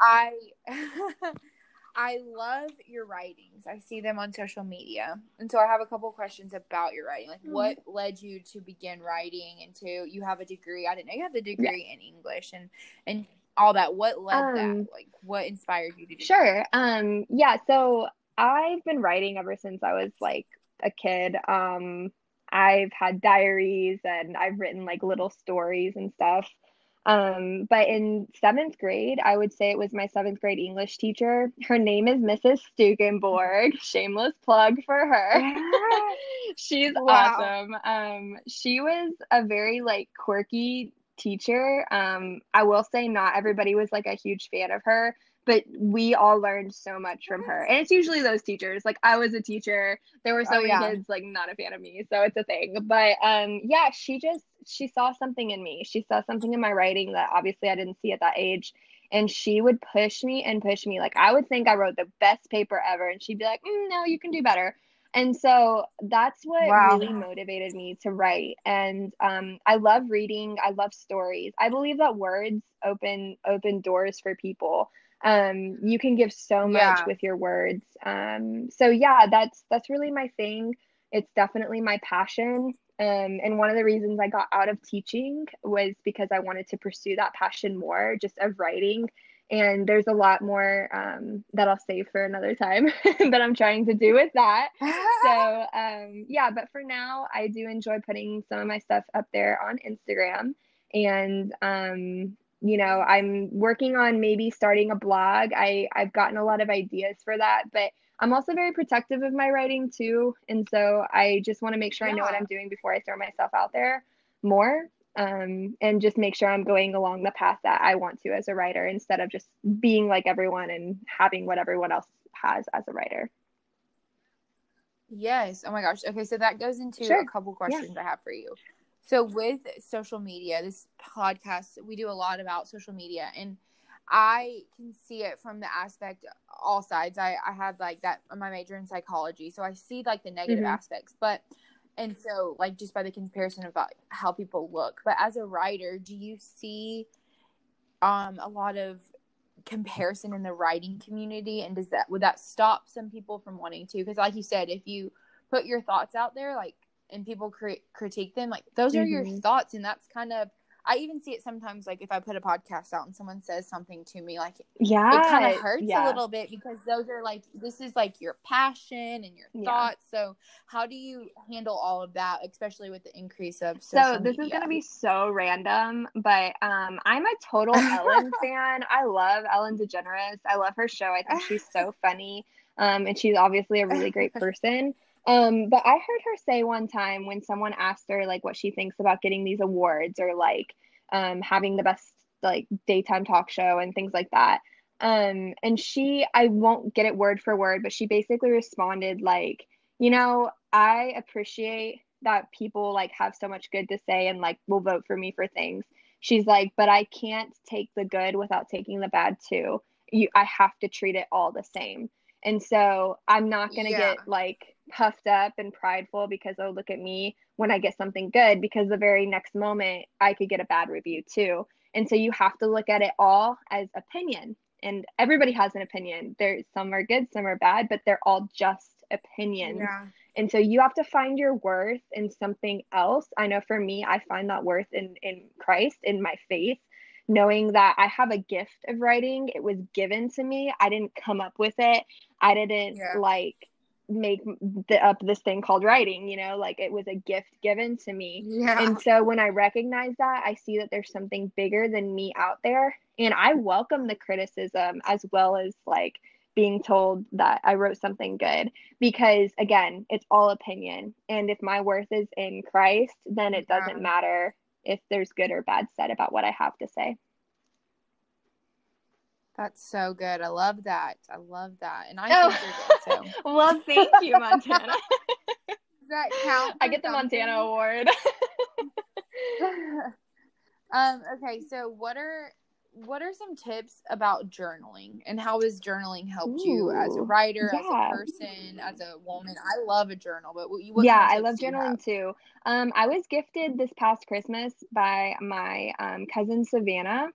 I I love your writings. I see them on social media, and so I have a couple questions about your writing. Like, Mm-hmm. what led you to begin writing? And to you have a degree. I didn't know you had the degree in English and and all that. What led Um, that? Like, what inspired you to do? Sure. Um, yeah, so I've been writing ever since I was like a kid. Um, I've had diaries and I've written like little stories and stuff. Um, but in seventh grade, I would say it was my seventh grade English teacher. Her name is Mrs. Stugenborg. Shameless plug for her. She's wow. awesome. Um, she was a very like quirky teacher. Um, I will say not everybody was like a huge fan of her, but we all learned so much from her. And it's usually those teachers. Like I was a teacher. There were so oh, many yeah. kids like not a fan of me, so it's a thing. But um yeah, she just she saw something in me. She saw something in my writing that obviously I didn't see at that age. And she would push me and push me. Like I would think I wrote the best paper ever, and she'd be like, mm, "No, you can do better." And so that's what wow. really motivated me to write. And um, I love reading. I love stories. I believe that words open open doors for people um, you can give so much yeah. with your words. Um, so yeah that's that's really my thing. It's definitely my passion. Um, and one of the reasons i got out of teaching was because i wanted to pursue that passion more just of writing. And there's a lot more um, that i'll save for another time that i'm trying to do with that. So um, yeah but for now i do enjoy putting some of my stuff up there on instagram. And um, you know i'm working on maybe starting a blog i i've gotten a lot of ideas for that but i'm also very protective of my writing too and so i just want to make sure yeah. i know what i'm doing before i throw myself out there more um, and just make sure i'm going along the path that i want to as a writer instead of just being like everyone and having what everyone else has as a writer yes oh my gosh okay so that goes into sure. a couple questions yeah. i have for you so with social media, this podcast, we do a lot about social media and I can see it from the aspect all sides. I, I have like that my major in psychology, so I see like the negative mm-hmm. aspects, but and so like just by the comparison about how people look. But as a writer, do you see um a lot of comparison in the writing community and does that would that stop some people from wanting to because like you said if you put your thoughts out there like and people cri- critique them like those are mm-hmm. your thoughts and that's kind of I even see it sometimes like if I put a podcast out and someone says something to me like yeah it kind of hurts yeah. a little bit because those are like this is like your passion and your yeah. thoughts so how do you handle all of that especially with the increase of so this media? is going to be so random but um I'm a total Ellen fan I love Ellen DeGeneres I love her show I think she's so funny um and she's obviously a really great person um, but I heard her say one time when someone asked her like what she thinks about getting these awards or like um, having the best like daytime talk show and things like that. Um, and she, I won't get it word for word, but she basically responded like, you know, I appreciate that people like have so much good to say and like will vote for me for things. She's like, but I can't take the good without taking the bad too. You, I have to treat it all the same. And so I'm not going to yeah. get like puffed up and prideful because, oh, look at me when I get something good, because the very next moment I could get a bad review too. And so you have to look at it all as opinion. And everybody has an opinion. There some are good, some are bad, but they're all just opinions. Yeah. And so you have to find your worth in something else. I know for me, I find that worth in in Christ, in my faith knowing that I have a gift of writing. It was given to me. I didn't come up with it. I didn't yeah. like make the, up this thing called writing, you know, like it was a gift given to me. Yeah. And so when I recognize that, I see that there's something bigger than me out there. And I welcome the criticism as well as like being told that I wrote something good because again, it's all opinion. And if my worth is in Christ, then it doesn't yeah. matter if there's good or bad said about what I have to say. That's so good. I love that. I love that. And I oh. think you're good too. well, thank you, Montana. Does that count? I get the something? Montana award. um, okay, so what are what are some tips about journaling and how has journaling helped Ooh, you as a writer, yeah. as a person, as a woman? I love a journal, but what, what yeah, I love journaling too. Um, I was gifted this past Christmas by my um, cousin Savannah.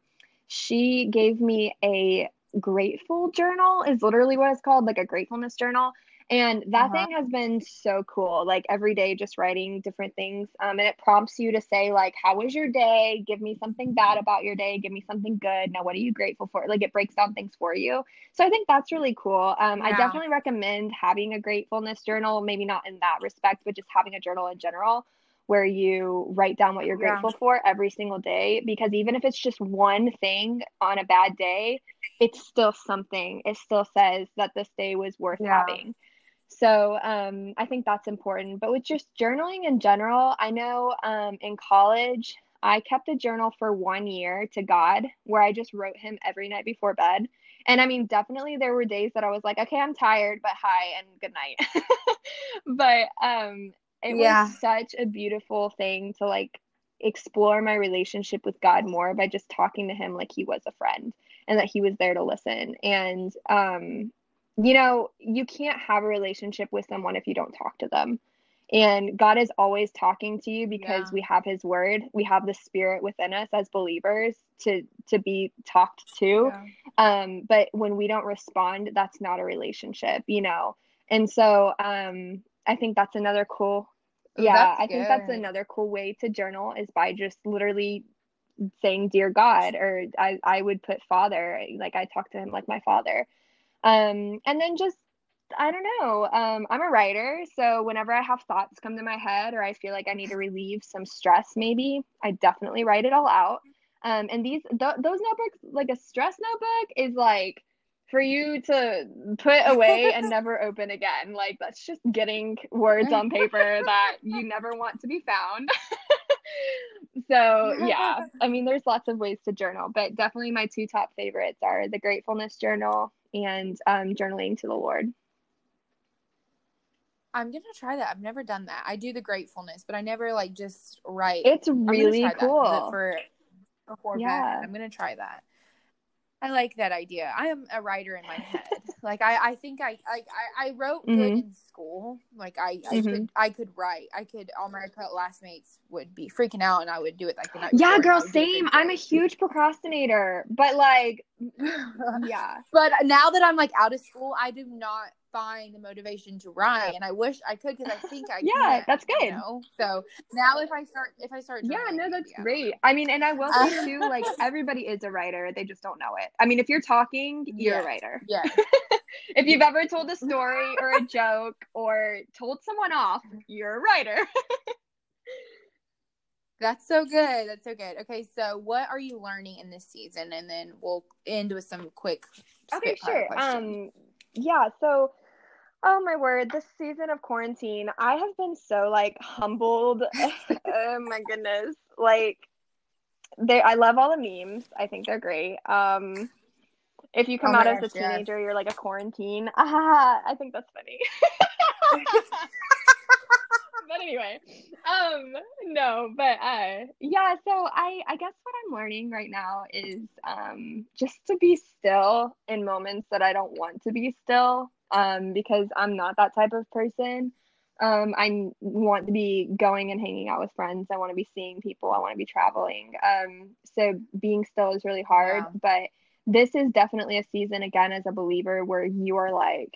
She gave me a grateful journal is literally what it's called like a gratefulness journal and that uh-huh. thing has been so cool. Like every day, just writing different things. Um, and it prompts you to say, like, how was your day? Give me something bad about your day. Give me something good. Now, what are you grateful for? Like, it breaks down things for you. So I think that's really cool. Um, yeah. I definitely recommend having a gratefulness journal, maybe not in that respect, but just having a journal in general. Where you write down what you're Yeah. grateful for every single day because even if it's just one thing on a bad day, it's still something. It still says that this day was worth Yeah. having. So um, I think that's important. But with just journaling in general, I know um, in college, I kept a journal for one year to God where I just wrote him every night before bed. And I mean, definitely there were days that I was like, okay, I'm tired, but hi and good night. but um, it Yeah. was such a beautiful thing to like explore my relationship with God more by just talking to him like he was a friend and that he was there to listen. And um, you know, you can't have a relationship with someone if you don't talk to them. And God is always talking to you because Yeah. we have his word. We have the spirit within us as believers to to be talked to. Yeah. Um, but when we don't respond, that's not a relationship, you know. And so um I think that's another cool yeah, that's I think that's another cool way to journal is by just literally saying dear God or I I would put father like I talk to him like my father. Um and then just I don't know. Um I'm a writer, so whenever I have thoughts come to my head or I feel like I need to relieve some stress maybe, I definitely write it all out. Um and these th- those notebooks like a stress notebook is like for you to put away and never open again. Like that's just getting words on paper that you never want to be found. so, yeah. I mean, there's lots of ways to journal, but definitely my two top favorites are the gratefulness journal and um, journaling to the Lord. I'm gonna try that. I've never done that. I do the gratefulness, but I never like just write. It's really that cool. for before Yeah. bed. I'm gonna try that. I like that idea. I am a writer in my head. like I, I think I, I, I wrote good Mhm. in school. Like I, I Mhm. could, I could write. I could. All my classmates would be freaking out, and I would do it like the night. Yeah, before, and I girl, would do a good same. I'm a huge procrastinator, but like, yeah. But now that I'm like out of school, I do not find the motivation to write, and I wish I could because I think I Yeah, can, that's good. You know? So now if I start, if I start, Yeah, no, that's don't great. I mean, and I will say too, like everybody is a writer, they just don't know it. I mean, if you're talking, you're Yes. a writer. Yeah, If you've ever told a story or a joke or told someone off, you're a writer. that's so good. That's so good. Okay, so what are you learning in this season, and then we'll end with some quick. Okay, sure. questions. Um, yeah, so oh my word, this season of quarantine, I have been so like humbled. oh my goodness. Like they I love all the memes. I think they're great. Um if you come Oh out as a gosh, yes. teenager, you're like a quarantine. Ah, I think that's funny. but anyway, um, no, but uh, yeah. So I, I guess what I'm learning right now is um, just to be still in moments that I don't want to be still, um, because I'm not that type of person. Um, I want to be going and hanging out with friends. I want to be seeing people. I want to be traveling. Um, so being still is really hard, Yeah. but this is definitely a season again as a believer where you are like,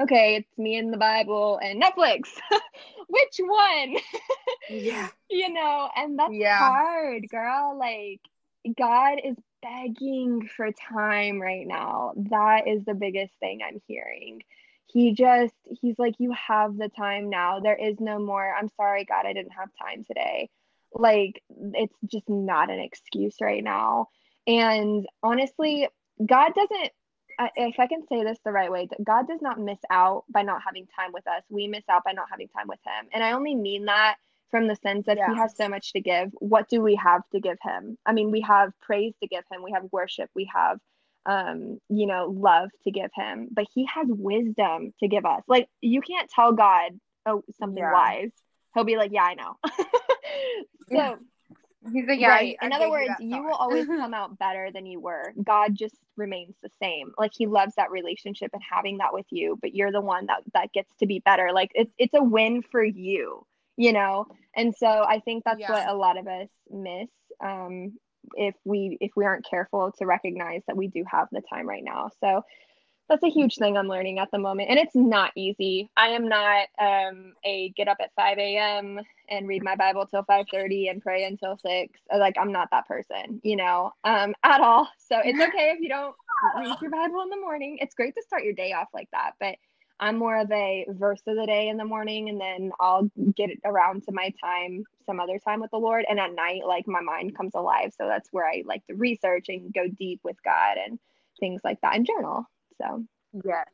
okay, it's me and the Bible and Netflix. Which one? Yeah. you know, and that's Yeah. hard, girl. Like, God is begging for time right now. That is the biggest thing I'm hearing. He just, he's like, you have the time now. There is no more, I'm sorry, God, I didn't have time today. Like, it's just not an excuse right now. And honestly, God doesn't, if I can say this the right way, God does not miss out by not having time with us. We miss out by not having time with Him. And I only mean that from the sense that He has so much to give. What do we have to give Him? I mean, we have praise to give Him, we have worship, we have, um, you know, love to give Him, but He has wisdom to give us. Like, you can't tell God, oh, something Yeah. wise. He'll be like, yeah, I know. so, He's like, yeah. right. I- I In other words, that you will always come out better than you were. God just remains the same. Like he loves that relationship and having that with you, but you're the one that that gets to be better. Like it's it's a win for you, you know. And so I think that's Yeah. what a lot of us miss um if we if we aren't careful to recognize that we do have the time right now. So that's a huge thing I'm learning at the moment. And it's not easy. I am not um, a get up at 5 a.m. and read my Bible till 5:30 and pray until 6. Like I'm not that person, you know, um, at all. So it's okay if you don't read your Bible in the morning. It's great to start your day off like that. But I'm more of a verse of the day in the morning and then I'll get around to my time some other time with the Lord. And at night, like my mind comes alive. So that's where I like to research and go deep with God and things like that and journal. So, yeah.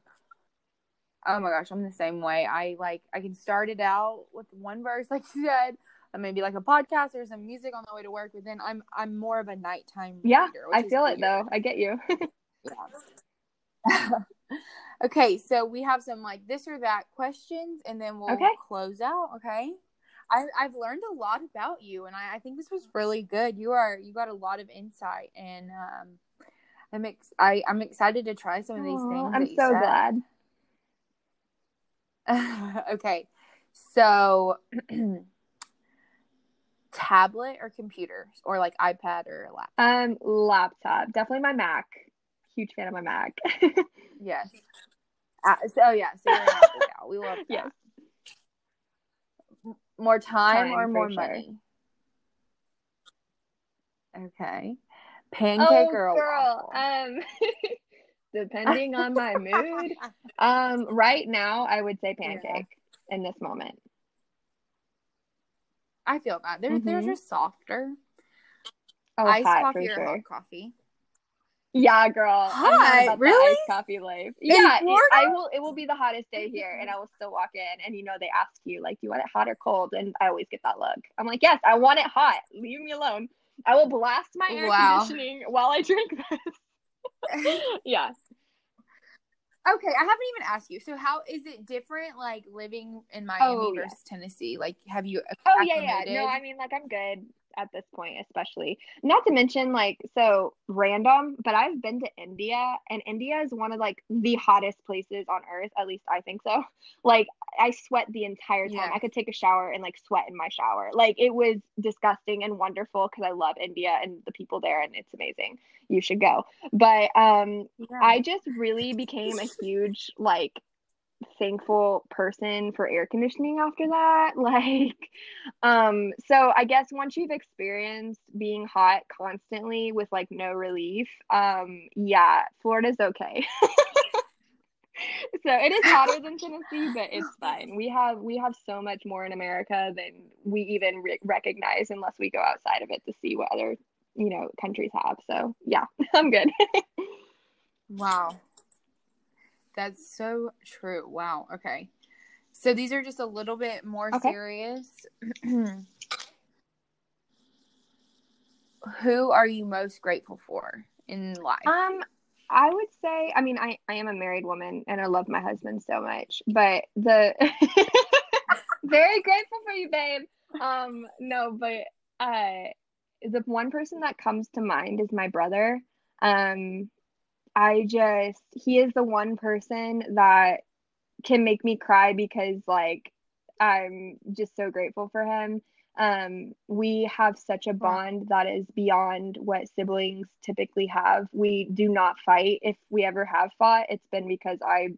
Oh my gosh, I'm the same way. I like, I can start it out with one verse, like you said, and maybe like a podcast or some music on the way to work. But then I'm I'm more of a nighttime. Yeah, reader, I feel weird. it though. I get you. okay, so we have some like this or that questions, and then we'll okay. close out. Okay. I, I've learned a lot about you, and I, I think this was really good. You are you got a lot of insight, and um, I'm ex- I I'm excited to try some of these things. I'm so glad. okay, so tablet or computer or like iPad or laptop? Um, laptop. Definitely my Mac. Huge fan of my Mac. yes. Uh, so, oh yeah, so you're an Apple gal. We love that. Yes. More time, time or more sure. money? Okay. Pancake oh, or girl. Waffle? Um, depending on my mood. Um, right now, I would say pancake yeah. in this moment. I feel that. They're mm-hmm. they're just softer. Oh, iced coffee or sure. hot coffee? Yeah, girl. Hot, really? Coffee life. Yeah, it, I will. It will be the hottest day here, and mm-hmm. I will still walk in, and you know they ask you like, "Do you want it hot or cold?" And I always get that look. I'm like, "Yes, I want it hot. Leave me alone. I will blast my air wow. conditioning while I drink this." yeah. Okay, I haven't even asked you. So, how is it different, like living in Miami oh, versus Tennessee? Like, have you? Oh yeah, yeah. No, I mean, like, I'm good at this point, especially. Not to mention, like, so random, but I've been to India, and India is one of like the hottest places on earth. At least I think so. Like, I sweat the entire time. Yeah. I could take a shower and like sweat in my shower. Like, it was disgusting and wonderful because I love India and the people there, and it's amazing. You should go. But um, yeah. I just really became a huge like thankful person for air conditioning after that. Like um so i guess once you've experienced being hot constantly with like no relief um yeah florida's okay. So it is hotter than tennessee but it's fine. We have we have so much more in america than we even re- recognize unless we go outside of it to see what other you know countries have. So yeah i'm good. Wow that's so true. Wow. Okay. So these are just a little bit more okay. serious. Who are you most grateful for in life? Um, I would say, I mean, I, I am a married woman and I love my husband so much, but the very grateful for you, babe. Um, no, but uh, the one person that comes to mind is my brother. Um, I just he is the one person that can make me cry because like I'm just so grateful for him. Um, we have such a bond that is beyond what siblings typically have. We do not fight. If we ever have fought, it's been because I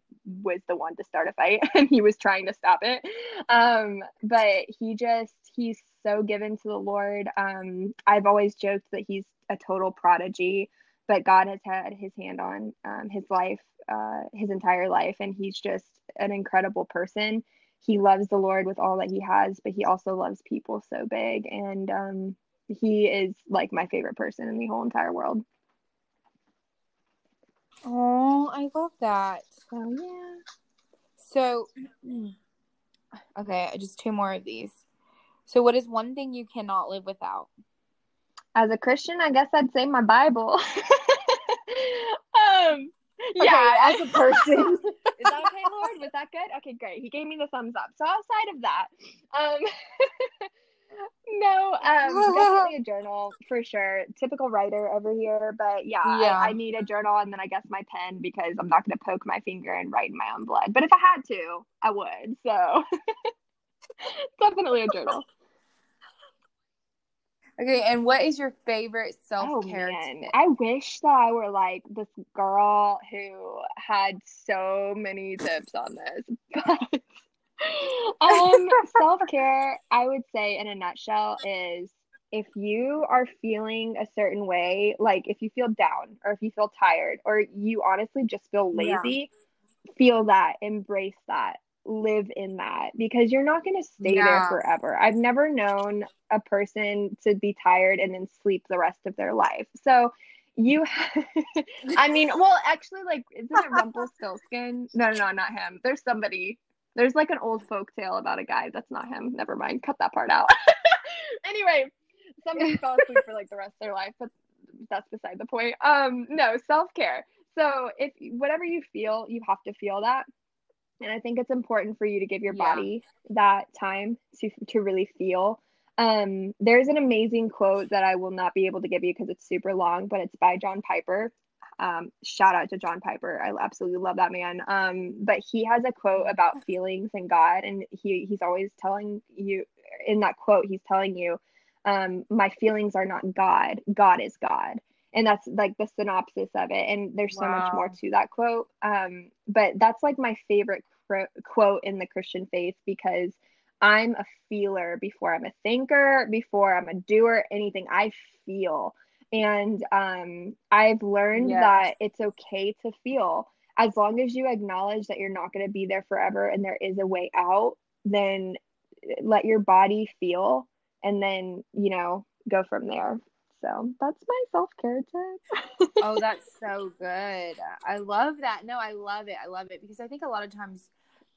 was the one to start a fight and he was trying to stop it. Um, but he just, he's so given to the Lord. Um, I've always joked that he's a total prodigy but God has had his hand on um, his life, uh, his entire life, and he's just an incredible person. He loves the Lord with all that he has, but he also loves people so big, and um, he is like my favorite person in the whole entire world. Oh, I love that. Oh yeah. So, okay, just two more of these. So, what is one thing you cannot live without? As a Christian, I guess I'd say my Bible. um, yeah, as a person. Is that okay, Lord? Was that good? Okay, great. He gave me the thumbs up. So outside of that, um, no, um, definitely a journal for sure. Typical writer over here, but yeah, yeah. I, I, need a journal and then I guess my pen because I'm not going to poke my finger and write in my own blood. But if I had to, I would. So definitely a journal. Okay, and what is your favorite self care oh? I wish that I were like this girl who had so many tips on this, but um, self care, I would say in a nutshell, is if you are feeling a certain way, like if you feel down or if you feel tired or you honestly just feel lazy, feel that, embrace that, live in that because you're not going to stay Yeah. there forever. I've never known a person to be tired and then sleep the rest of their life. So you, I mean, well, actually, like, isn't it Rumpelstiltskin? No, no, no, not him. There's somebody. There's like an old folk tale about a guy. That's not him. Never mind. Cut that part out. anyway, somebody fell asleep for like the rest of their life, but that's beside the point. Um, no, self care. So if whatever you feel, you have to feel that. And I think it's important for you to give your Yeah. body that time to to really feel. Um, there's an amazing quote that I will not be able to give you because it's super long, but it's by John Piper. Um, shout out to John Piper. I absolutely love that man. Um, but he has a quote about feelings and God, and he he's always telling you in that quote, he's telling you, um, my feelings are not God. God is God. And that's like the synopsis of it. And there's so much more to that quote. Um, but that's like my favorite cro- quote in the Christian faith because I'm a feeler before I'm a thinker, before I'm a doer, anything. I feel. And um, I've learned Yes. that it's okay to feel. As long as you acknowledge that you're not going to be there forever and there is a way out, then let your body feel and then, you know, go from there. So that's my self care tip. oh, that's so good. I love that. No, I love it. I love it because I think a lot of times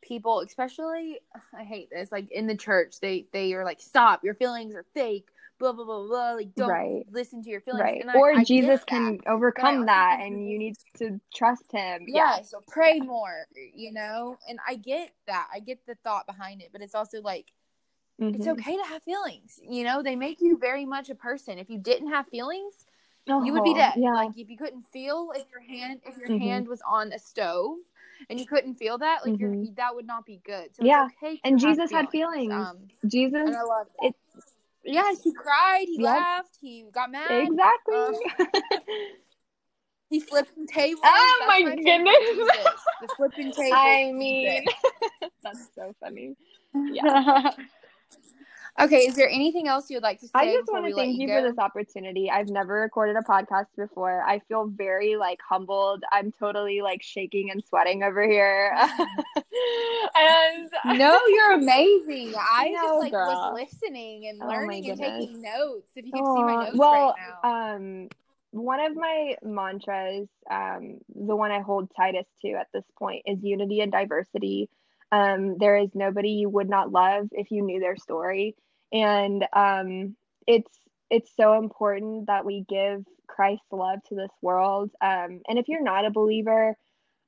people, especially I hate this, like in the church, they they are like, stop, your feelings are fake, blah blah blah blah. Like don't Right. listen to your feelings. right. And I- or I Jesus can overcome that and you need to trust him. Yeah. Yeah, so pray more, you know? And I get that. I get the thought behind it, but it's also like it's Mhm. okay to have feelings. You know, they make you very much a person. If you didn't have feelings, you would be Oh, dead. Yeah. Like if you couldn't feel if your hand if your Mhm. hand was on a stove and you couldn't feel that, like Mhm. your that would not be good. So Yeah. it's okay. And Jesus had feelings. Um, Jesus and I love it Yes, he cried, he Yep. laughed, he got mad, exactly. Uh, he flipped the table. Oh That's my goodness. The flipping table. I mean, that's so funny. Yeah. Okay, is there anything else you would like to say I just want to thank you go? for this opportunity. I've never recorded a podcast before. I feel very like humbled. I'm totally like shaking and sweating over here. and No, you're amazing. I No, just like girl. was listening and Oh, learning and taking notes. If you could see my notes well, right now. um, one of my mantras, um, the one I hold tightest to at this point is unity and diversity. Um, there is nobody you would not love if you knew their story, and um, it's it's so important that we give Christ's love to this world. Um, and if you're not a believer,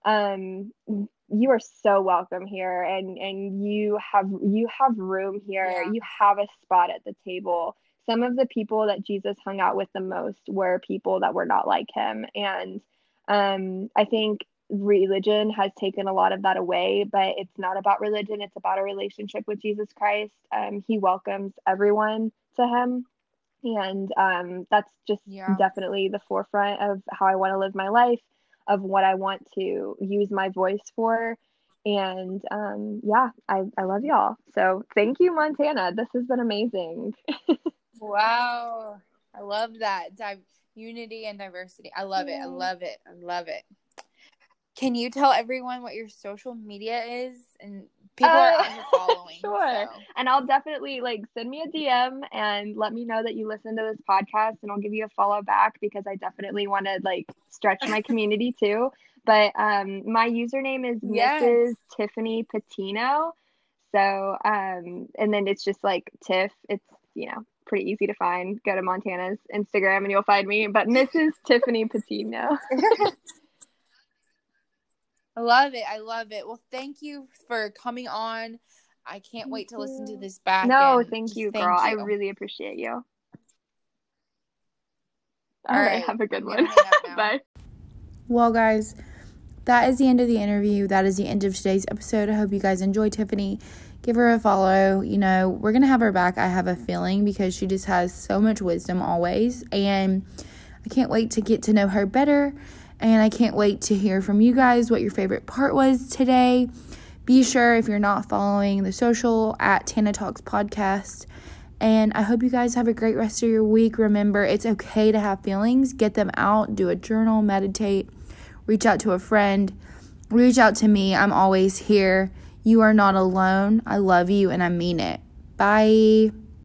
um, you are so welcome here, and and you have you have room here. Yeah. You have a spot at the table some of the people that Jesus hung out with the most were people that were not like him. And um, I think religion has taken a lot of that away, but it's not about religion, it's about a relationship with Jesus Christ. Um, he welcomes everyone to him. And um, that's just Yeah. definitely the forefront of how I want to live my life, of what I want to use my voice for. And um, yeah, I, I love y'all. So thank you, Montana. This has been amazing. Wow. I love that. Unity and diversity. I love it. I love it. I love it. Can you tell everyone what your social media is? And people are Uh, here following. sure. so. And I'll definitely like send me a DM and let me know that you listen to this podcast and I'll give you a follow back because I definitely want to like stretch my community too. But um my username is Yes. Mrs. Tiffani Patiño. So um and then it's just like Tiff. It's you know pretty easy to find. Go to Montana's Instagram and you'll find me. But Mrs. Tiffani Patiño. I love it. I love it. Well, thank you for coming on. I can't wait to listen to this back. No, thank you, thank girl. I really appreciate you. All All right, right. have a good one. gonna hang up now. Bye. Well, guys, that is the end of the interview. That is the end of today's episode. I hope you guys enjoyed Tiffani. Give her a follow. You know, we're going to have her back, I have a feeling, because she just has so much wisdom always. And I can't wait to get to know her better. And I can't wait to hear from you guys what your favorite part was today. Be sure, if you're not following the social, at Tana Talks Podcast. And I hope you guys have a great rest of your week. Remember, it's okay to have feelings. Get them out, do a journal, meditate, reach out to a friend, reach out to me. I'm always here. You are not alone. I love you and I mean it. Bye.